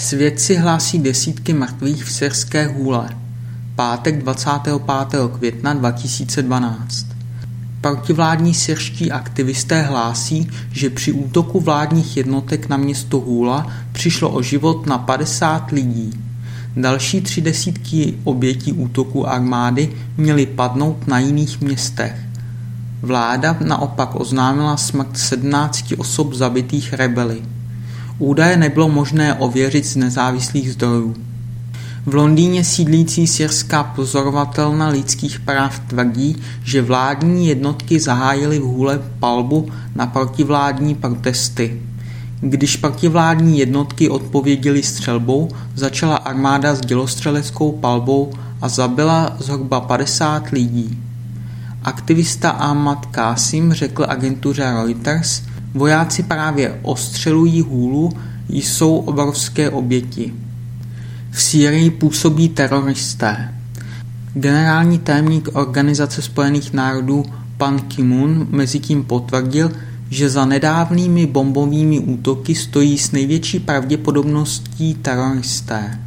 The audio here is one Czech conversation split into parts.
Svědci hlásí desítky mrtvých v syrské hůle. Pátek 25. května 2012. Protivládní syrští aktivisté hlásí, že při útoku vládních jednotek na město Hůla přišlo o život na 50 lidí. Další tři desítky obětí útoku armády měly padnout na jiných městech. Vláda naopak oznámila smrt 17 osob zabitých rebely. Údaje nebylo možné ověřit z nezávislých zdrojů. V Londýně sídlící syrská pozorovatelna lidských práv tvrdí, že vládní jednotky zahájily v hůle palbu na protivládní protesty. Když protivládní jednotky odpověděly střelbou, začala armáda s dělostřeleckou palbou a zabila zhruba 50 lidí. Aktivista Ahmad Kasim řekl agentuře Reuters, vojáci právě ostřelují hůlu, jsou obrovské oběti. V Sýrii působí teroristé. Generální tajemník Organizace spojených národů pan Ki-moon mezitím potvrdil, že za nedávnými bombovými útoky stojí s největší pravděpodobností teroristé.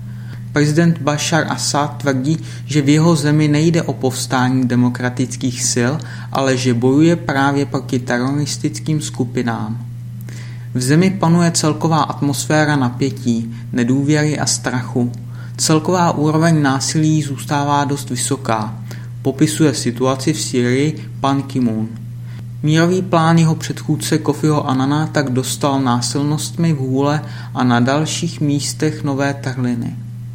Prezident Bashar Assad tvrdí, že v jeho zemi nejde o povstání demokratických sil, ale že bojuje právě proti teroristickým skupinám. V zemi panuje celková atmosféra napětí, nedůvěry a strachu. Celková úroveň násilí zůstává dost vysoká. Popisuje situaci v Syrii pan Kimun. Mírový plán jeho předchůdce Kofiho Anana tak dostal násilnostmi v hůle a na dalších místech nové trhliny.